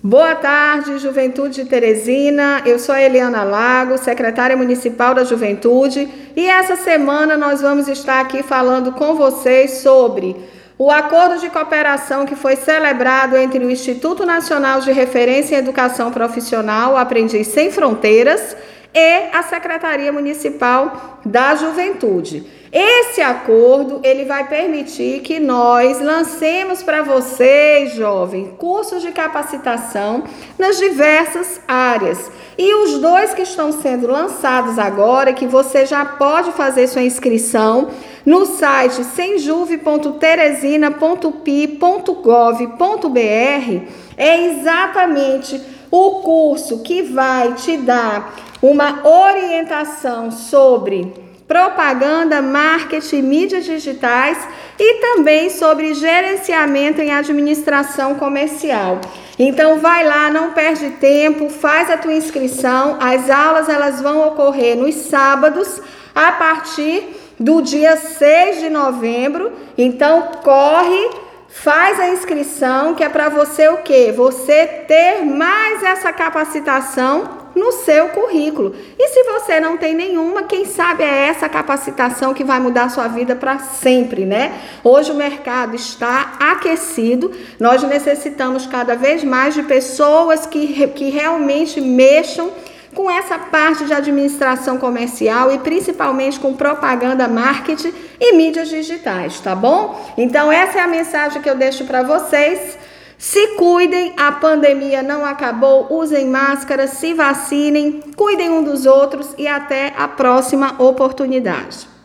Boa tarde, Juventude de Teresina. Eu sou a Eliana Lago, secretária municipal da Juventude, e essa semana nós vamos estar aqui falando com vocês sobre o acordo de cooperação que foi celebrado entre o Instituto Nacional de Referência em Educação Profissional, Aprendiz Sem Fronteiras, e a Secretaria Municipal da Juventude. Esse acordo ele vai permitir que nós lancemos para vocês, jovens, cursos de capacitação nas diversas áreas. E os dois que estão sendo lançados agora, que você já pode fazer sua inscrição no site semjuve.teresina.pi.gov.br, é exatamente o curso que vai te dar uma orientação sobre propaganda, marketing, mídias digitais e também sobre gerenciamento em administração comercial. Então vai lá, não perde tempo, faz a tua inscrição. As aulas elas vão ocorrer nos sábados a partir do dia 6 de novembro. Então corre, faz a inscrição, que é para você o quê? Você ter mais essa capacitação no seu currículo. E se você não tem nenhuma, quem sabe é essa capacitação que vai mudar a sua vida para sempre, né? Hoje o mercado está aquecido, nós necessitamos cada vez mais de pessoas que, que realmente mexam com essa parte de administração comercial e principalmente com propaganda, marketing e mídias digitais, tá bom? Então essa é a mensagem que eu deixo para vocês. Se cuidem, a pandemia não acabou, usem máscara, se vacinem, cuidem um dos outros e até a próxima oportunidade.